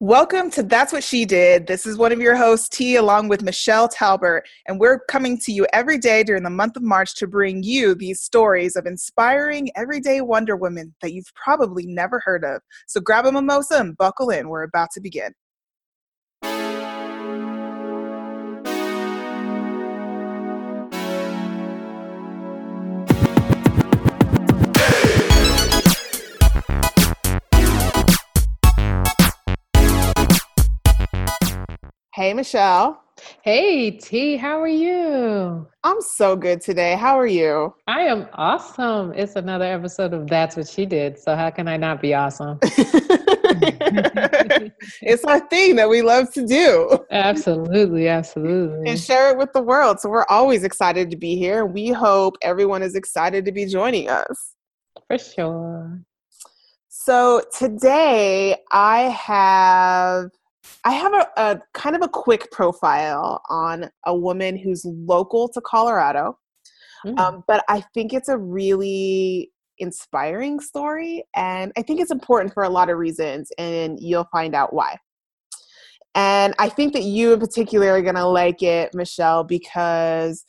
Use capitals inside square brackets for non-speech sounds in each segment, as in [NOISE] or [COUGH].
Welcome to That's What She Did. This is one of your hosts, T, along with Michelle Talbert, and we're coming to you every day during the month of March to bring you these stories of inspiring everyday Wonder Women that you've probably never heard of. So grab a mimosa and buckle in. We're about to begin. Hey, Michelle. Hey, T, how are you? I'm so good today. How are you? I am awesome. It's another episode of That's What She Did. So, how can I not be awesome? [LAUGHS] [LAUGHS] it's our thing that we love to do. Absolutely, absolutely. And share it with the world. So, we're always excited to be here. We hope everyone is excited to be joining us. For sure. So, today I have I have a, a, kind of a quick profile on a woman who's local to Colorado, mm. um, but I think it's a really inspiring story, and I think it's important for a lot of reasons, and you'll find out why. And I think that you in particular are going to like it, Michelle, because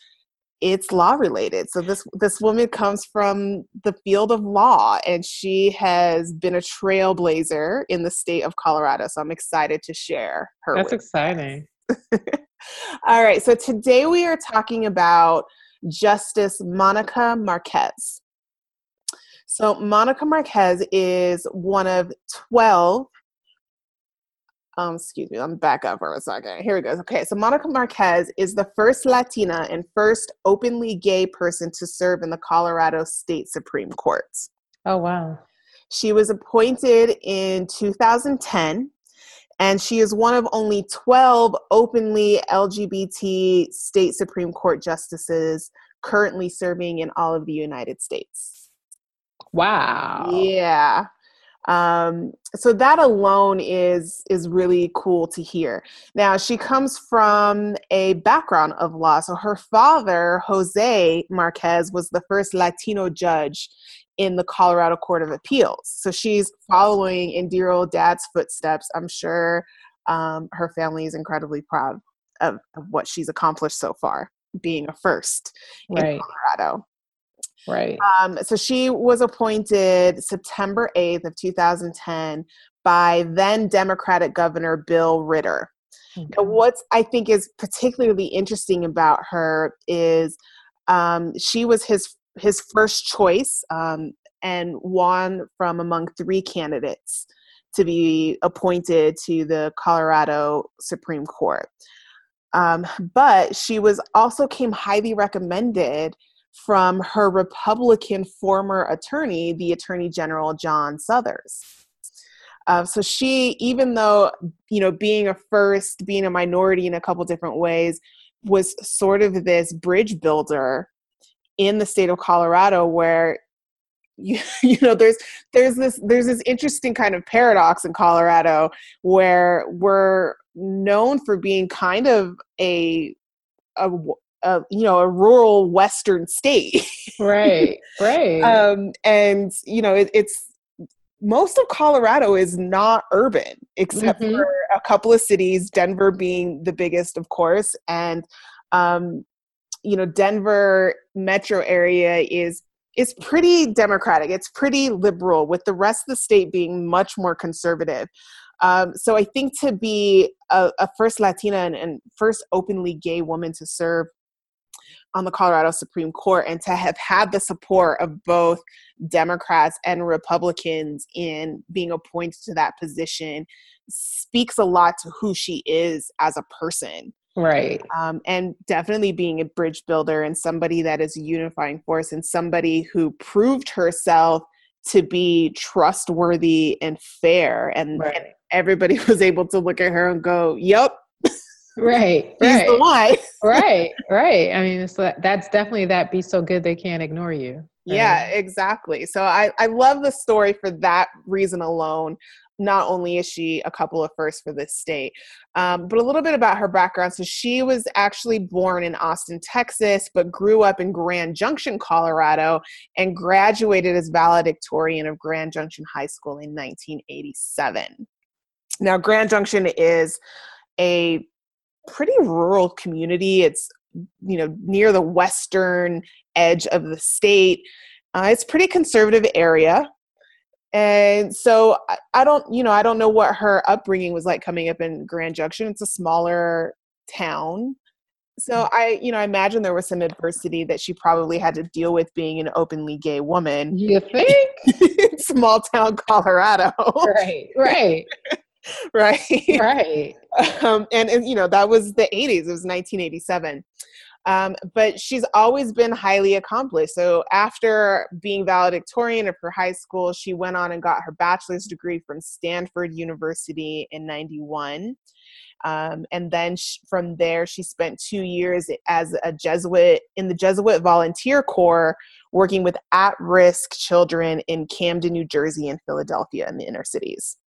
it's law related. So this this woman comes from the field of law and she has been a trailblazer in the state of Colorado. So I'm excited to share her. That's exciting. [LAUGHS] All right. So today we are talking about Justice Monica Marquez. So Monica Marquez is one of 12 um, excuse me, I'm back up for a second. Here we go. Okay, so Monica Marquez is the first Latina and first openly gay person to serve in the Colorado State Supreme Court. Oh, wow. She was appointed in 2010, and she is one of only 12 openly LGBT state Supreme Court justices currently serving in all of the United States. Wow. Yeah um, so that alone is is really cool to hear. Now she comes from a background of law. So her father jose marquez was the first latino judge in the colorado court of appeals. So she's following in dear old dad's footsteps. I'm sure um, her family is incredibly proud of, of, what she's accomplished so far being a first right. in colorado Right. Um, so she was appointed September 8th of 2010 by then Democratic Governor Bill Ritter. Mm-hmm. Now, what's I think is particularly interesting about her is um, she was his his first choice um, and one from among three candidates to be appointed to the Colorado Supreme Court. Um, but she was also came highly recommended from her Republican former attorney, the Attorney General John Suthers. Uh, so she, even though you know, being a first, being a minority in a couple different ways, was sort of this bridge builder in the state of Colorado, where you, [LAUGHS] you know there's there's this there's this interesting kind of paradox in Colorado where we're known for being kind of a a, a you know a rural western state. Right [LAUGHS] right. Um and you know it, it's most of colorado is not urban except mm-hmm. for a couple of cities denver being the biggest of course. And um you know denver metro area is is pretty democratic. It's pretty liberal with the rest of the state being much more conservative. Um, so I think to be a, a first Latina and, and, first openly gay woman to serve on the Colorado Supreme Court and to have had the support of both Democrats and Republicans in being appointed to that position speaks a lot to who she is as a person. Right. Um, and definitely being a bridge builder and somebody that is a unifying force and somebody who proved herself to be trustworthy and fair. And, right. and everybody [LAUGHS] was able to look at her and go, Yep, right [LAUGHS] he's right. the why right [LAUGHS] right i mean that's definitely that be so good they can't ignore you right? yeah exactly so i i love the story for that reason alone not only is she a couple of firsts for this state, um, but a little bit about her background. So she was actually born in Austin, Texas, but grew up in Grand Junction, Colorado, and graduated as valedictorian of Grand Junction High School in 1987. Now, Grand Junction is a pretty rural community. It's you know near the western edge of the state. Uh, it's pretty conservative area, and so I, I don't you know I don't know what her upbringing was like coming up in Grand Junction. It's a smaller town. So mm. I, you know, I imagine there was some adversity that she probably had to deal with being an openly gay woman. You think? [LAUGHS] Small town Colorado. Right, right. [LAUGHS] right right [LAUGHS] um, and, and you know that was the 80s it was 1987 um, but she's always been highly accomplished. So after being valedictorian of her high school she went on and got her bachelor's degree from stanford university in 91 um, and then sh- from there she spent two years as a jesuit in the jesuit volunteer corps working with at-risk children in camden new jersey and philadelphia in the inner cities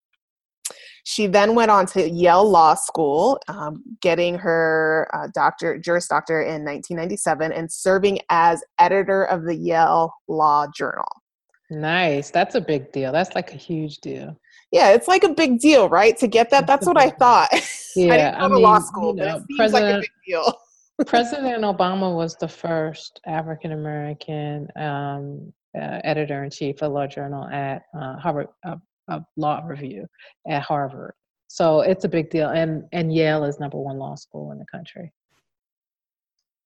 she then went on to Yale Law School, um, getting her uh, doctor, Juris Doctor in 1997, and serving as editor of the Yale Law Journal. Nice. That's a big deal. That's like a huge deal. Yeah, it's like a big deal, right? To get that, that's, what I thought. [LAUGHS] Yeah, I didn't go I to mean, law school, you know, but it seems like a big deal. [LAUGHS] President Obama was the first African American um, uh, editor in chief of Law Journal at uh, Harvard uh, a law review at Harvard. So it's a big deal. And and Yale is number one law school in the country.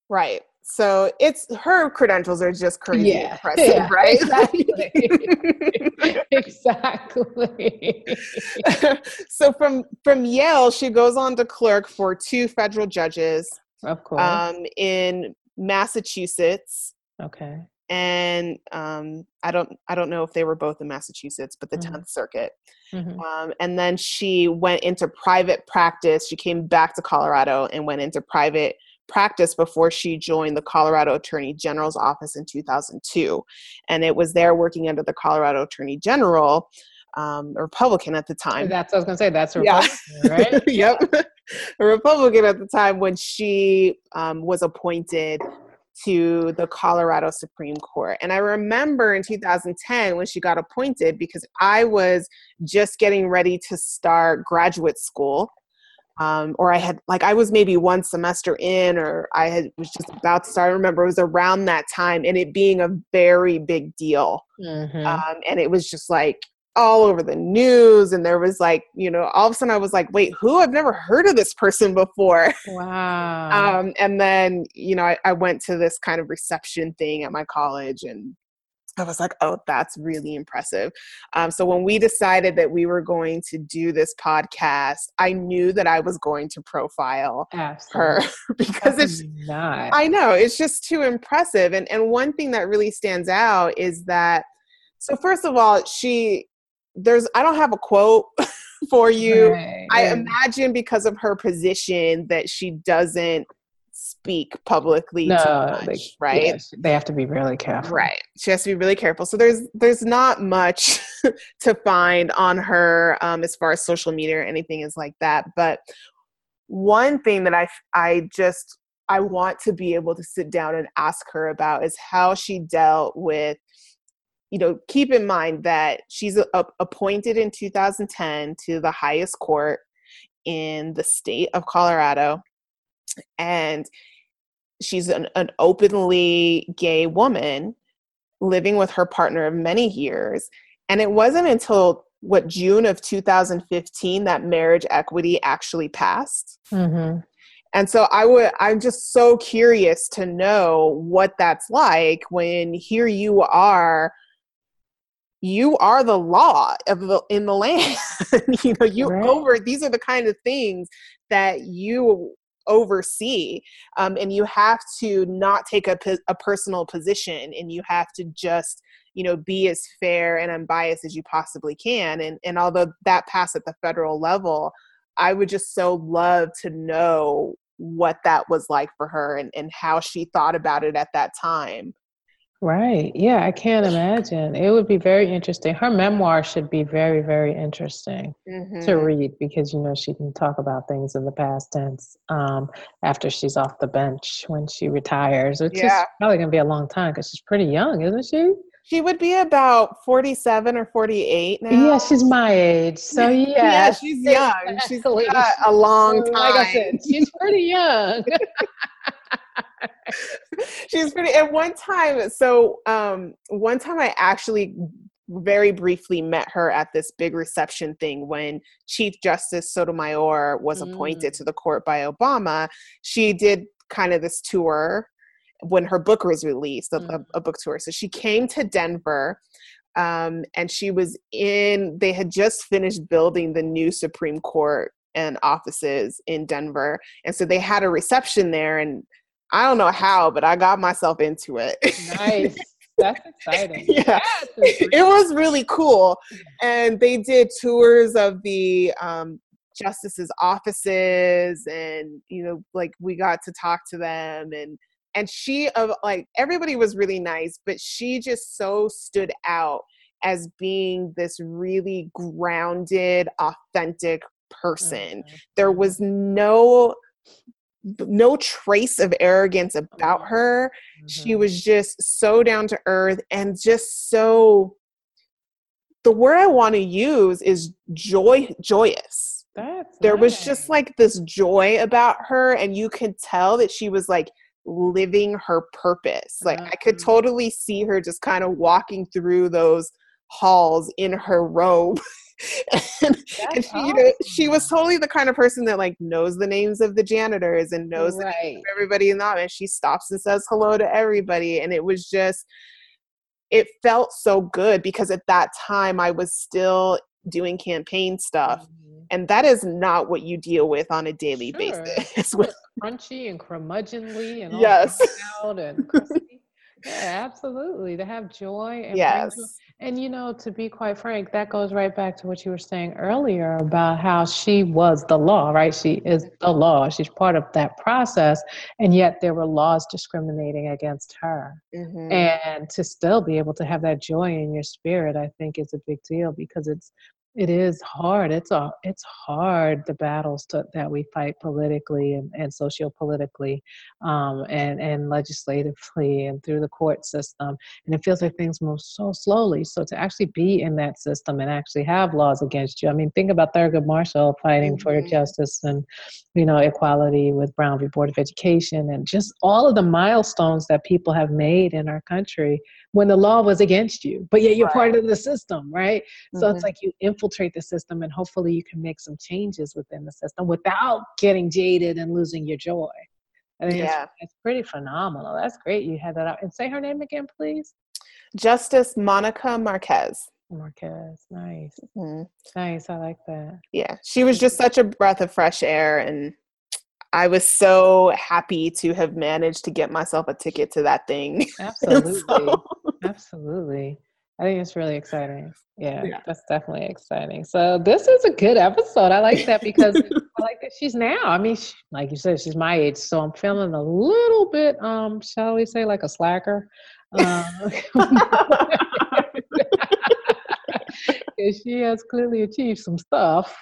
Right. So it's her credentials are just crazy yeah. impressive, yeah, right? Exactly. [LAUGHS] exactly. [LAUGHS] so from from Yale, she goes on to clerk for two federal judges. Of course. Um, in Massachusetts. Okay and um, I don't I don't know if they were both in Massachusetts, but the 10th mm-hmm. Circuit. Mm-hmm. Um, and then she went into private practice. She came back to Colorado and went into private practice before she joined the Colorado Attorney General's office in 2002. And it was there working under the Colorado Attorney General, um, a Republican at the time. That's what I was going to say. That's a Republican, yeah. right? [LAUGHS] yep. a Republican at the time when she um, was appointed to the Colorado Supreme Court. And I remember in 2010 when she got appointed because I was just getting ready to start graduate school. Um, or I had like I was maybe one semester in, or I had was just about to start. I remember it was around that time, and it being a very big deal. Mm-hmm. Um, and it was just like all over the news and there was like you know all of a sudden i was like wait who? I've never heard of this person before. [LAUGHS] Wow. Um, and then you know I, I, went to this kind of reception thing at my college and i was like oh that's really impressive. Um, so when we decided that we were going to do this podcast i knew that i was going to profile Absolutely. her [LAUGHS] because that's it's not i know it's just too impressive and and one thing that really stands out is that so first of all, she there's I don't have a quote [LAUGHS] for you. Right, I imagine because of her position that she doesn't speak publicly no, much, they, right? Yeah, they have to be really careful. Right. She has to be really careful. So there's there's not much [LAUGHS] to find on her um, as far as social media or anything is like that. But one thing that I I just I want to be able to sit down and ask her about is how she dealt with you know, keep in mind that she's a, appointed in 2010 to the highest court in the state of Colorado. And she's an, an openly gay woman living with her partner of many years. And it wasn't until what June of 2015 that marriage equity actually passed. Mm-hmm. And so I would I'm just so curious to know what that's like when here you are you are the law of the in the land [LAUGHS] you know you right. over these are the kind of things that you oversee um, and you have to not take a, a personal position and you have to just you know be as fair and unbiased as you possibly can and and although that passed at the federal level i would just so love to know what that was like for her and, and how she thought about it at that time Right. Yeah, I can't imagine. It would be very interesting. Her memoir should be very, very interesting mm-hmm. to read because you know she can talk about things in the past tense um, after she's off the bench when she retires, which yeah. is probably going to be a long time because she's pretty young, isn't she? She would be about 47 or 48 now. Yeah, she's my age. So [LAUGHS] yeah. yeah, she's young. She's got a long time. Like I said, she's pretty young. [LAUGHS] [LAUGHS] [LAUGHS] she's pretty at one time so um one time i actually very briefly met her at this big reception thing when chief justice sotomayor was appointed mm. to the court by obama she did kind of this tour when her book was released a, mm. a, a book tour so she came to denver um, and she was in they had just finished building the new supreme court and offices in denver and so they had a reception there and I don't know how, but I got myself into it. Nice. [LAUGHS] That's exciting. yeah. it was really cool. And they did tours of the um, justices' offices and, you know, like we got to talk to them and and she of like everybody was really nice, but she just so stood out as being this really grounded, authentic person. Mm-hmm. There was no no trace of arrogance about mm-hmm. her. Mm-hmm. She was just so down to earth and just so the word I want to use is joy joyous. That's there nice. was just like this joy about her and you could tell that she was like living her purpose. Like I could mm-hmm. totally see her just kind of walking through those halls in her robe [LAUGHS] and, and she, awesome. you know, she was totally the kind of person that like knows the names of the janitors and knows right. the names of everybody in the office. She stops and says hello to everybody, and it was just, it felt so good because at that time I was still doing campaign stuff. Mm-hmm. And that is not what you deal with on a daily sure. basis. [LAUGHS] crunchy and curmudgeonly and yes. and [LAUGHS] yeah, absolutely. To have joy and yes. And you know, to be quite frank, that goes right back to what you were saying earlier about how she was the law, right? She is the law. She's part of that process. And yet there were laws discriminating against her. Mm-hmm. And to still be able to have that joy in your spirit, I think is a big deal because it's it is hard. It's a it's hard the battles to, that we fight politically and, and sociopolitically, um, and and legislatively and through the court system. And it feels like things move so slowly. So to actually be in that system and actually have laws against you. I mean, think about Thurgood Marshall fighting mm-hmm. for justice and you know equality with Brown v. Board of Education and just all of the milestones that people have made in our country when the law was against you, but yet you're right. part of the system, right? Mm-hmm. So it's mm-hmm. like you infiltrate the system and hopefully you can make some changes within the system without getting jaded and losing your joy. I think yeah. it's, it's pretty phenomenal. That's great you had that out. And say her name again, please. Justice Monica Marquez. Marquez, nice. Mm-hmm. Nice, I like that. Yeah, she was just such a breath of fresh air and I was so happy to have managed to get myself a ticket to that thing. Absolutely. [LAUGHS] so. Absolutely. I think it's really exciting. Yeah, yeah, that's definitely exciting. So this is a good episode. I like that because [LAUGHS] I like that she's now. I mean, she, like you said, she's my age, so I'm feeling a little bit, um, shall we say, like a slacker. [LAUGHS] [LAUGHS] Um, she has clearly achieved some stuff.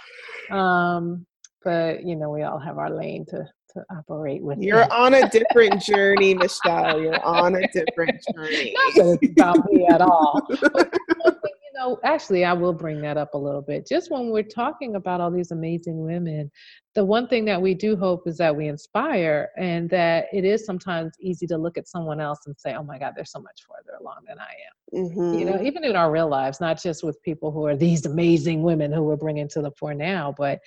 Um, but you know, we all have our lane to to operate with. You're on a different [LAUGHS] journey, Michelle. You're on a different journey. Not that it's about me at all. [LAUGHS] you know, actually, I will bring that up a little bit. Just when we're talking about all these amazing women, the one thing that we do hope is that we inspire, and that it is sometimes easy to look at someone else and say, "Oh my God, they're so much farther along than I am." Mm-hmm. You know, mm-hmm. even in our real lives, not just with people who are these amazing women who we're bringing to the fore now, but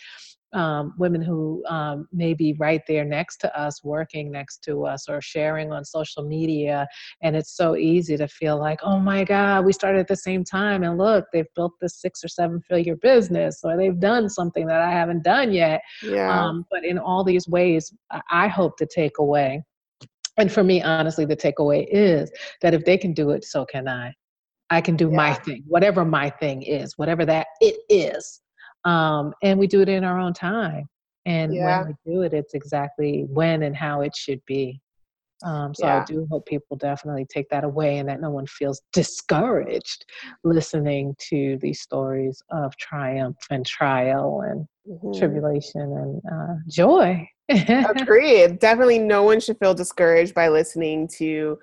um, women who um, may be right there next to us, working next to us, or sharing on social media. And it's so easy to feel like, oh my God, we started at the same time. And look, they've built this six or seven figure business, or they've done something that I haven't done yet. Yeah. Um, but in all these ways, I hope to take away. And for me, honestly, the takeaway is that if they can do it, so can I. I can do yeah. my thing, whatever my thing is, whatever that it is um, and we do it in our own time and yeah. when we do it it's exactly when and how it should be um, so yeah. I do hope people definitely take that away and that no one feels [LAUGHS] discouraged listening to these stories of triumph and trial and mm-hmm. tribulation and uh, joy. [LAUGHS] Agreed. Definitely no one should feel discouraged by listening to,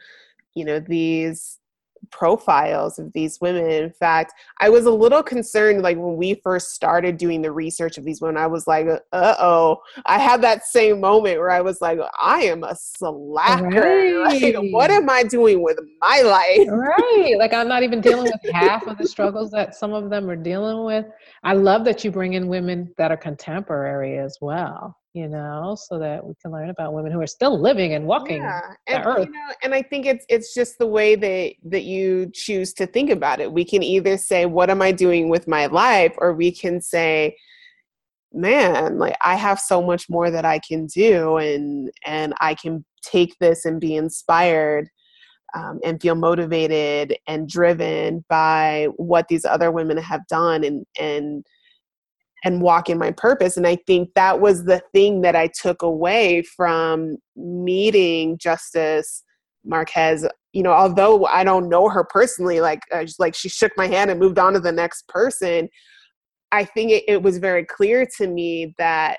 you know, these profiles of these women. In fact, I was a little concerned, like when we first started doing the research of these women, I was like, uh oh. I had that same moment where I was like, I am a slacker. Right. Like, what am I doing with my life? Right. Like, I'm not even dealing with [LAUGHS] half of the struggles that some of them are dealing with. I love that you bring in women that are contemporary as well you know, so that we can learn about women who are still living and walking yeah. and, earth. You know, and I think it's it's just the way that that you choose to think about it. We can either say, "What am I doing with my life?" or we can say, "Man, like I have so much more that I can do, and and I can take this and be inspired." Um, and feel motivated and driven by what these other women have done and and and walk in my purpose. And I think that was the thing that I took away from meeting Justice Marquez. You know, although I don't know her personally, like uh, like she shook my hand and moved on to the next person. I think it, it was very clear to me that,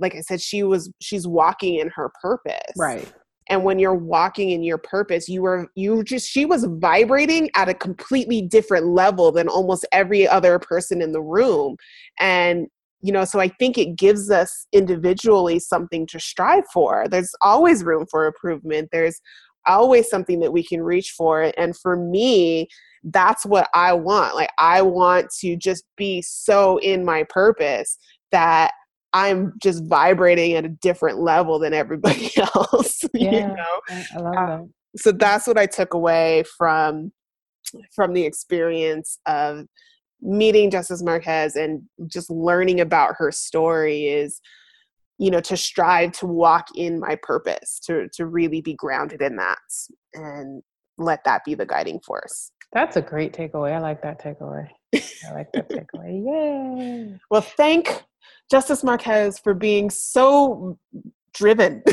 like I said, she was she's walking in her purpose. Right and when you're walking in your purpose you were you just she was vibrating at a completely different level than almost every other person in the room. And you know so i think it gives us individually something to strive for. There's always room for improvement. There's always something that we can reach for. And for me that's what i want. Like i want to just be so in my purpose that I'm just vibrating at a different level than everybody [LAUGHS] else. [LAUGHS] Yeah, you know? I love um, that. so that's what I took away from from the experience of meeting Justice Marquez and just learning about her story is you know to strive to walk in my purpose to to really be grounded in that and let that be the guiding force that's a great takeaway i like that takeaway i like that [LAUGHS] takeaway yay well thank Justice Marquez for being so driven. [LAUGHS]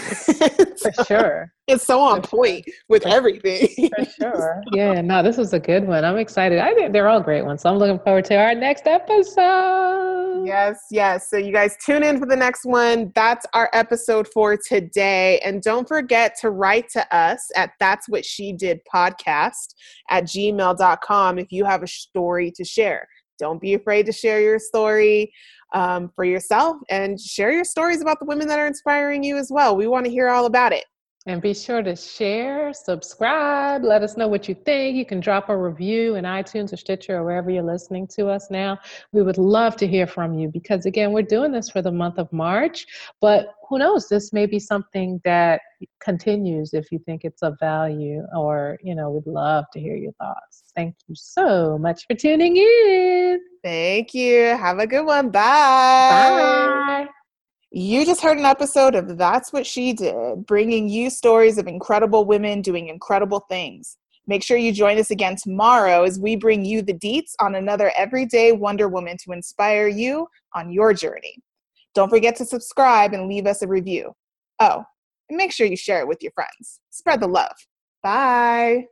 For sure. It's so on for point sure. with for, everything. For sure. [LAUGHS] Yeah, no, this was a good one. I'm excited. I think they're all great ones. So I'm looking forward to our next episode. Yes, yes. So you guys tune in for the next one. That's our episode for today. And don't forget to write to us at That's What She Did podcast at gmail.com if you have a story to share. Don't be afraid to share your story um, for yourself and share your stories about the women that are inspiring you as well. We want to hear all about it. And be sure to share, subscribe, let us know what you think. You can drop a review in iTunes or Stitcher or wherever you're listening to us now. We would love to hear from you because, again, we're doing this for the month of March, but who knows? This may be something that continues if you think it's of value, or, you know, we'd love to hear your thoughts. Thank you so much for tuning in. Thank you. Have a good one. Bye. Bye. You just heard an episode of That's What She Did, bringing you stories of incredible women doing incredible things. Make sure you join us again tomorrow as we bring you the deets on another everyday Wonder Woman to inspire you on your journey. Don't forget to subscribe and leave us a review. Oh, and make sure you share it with your friends. Spread the love. Bye.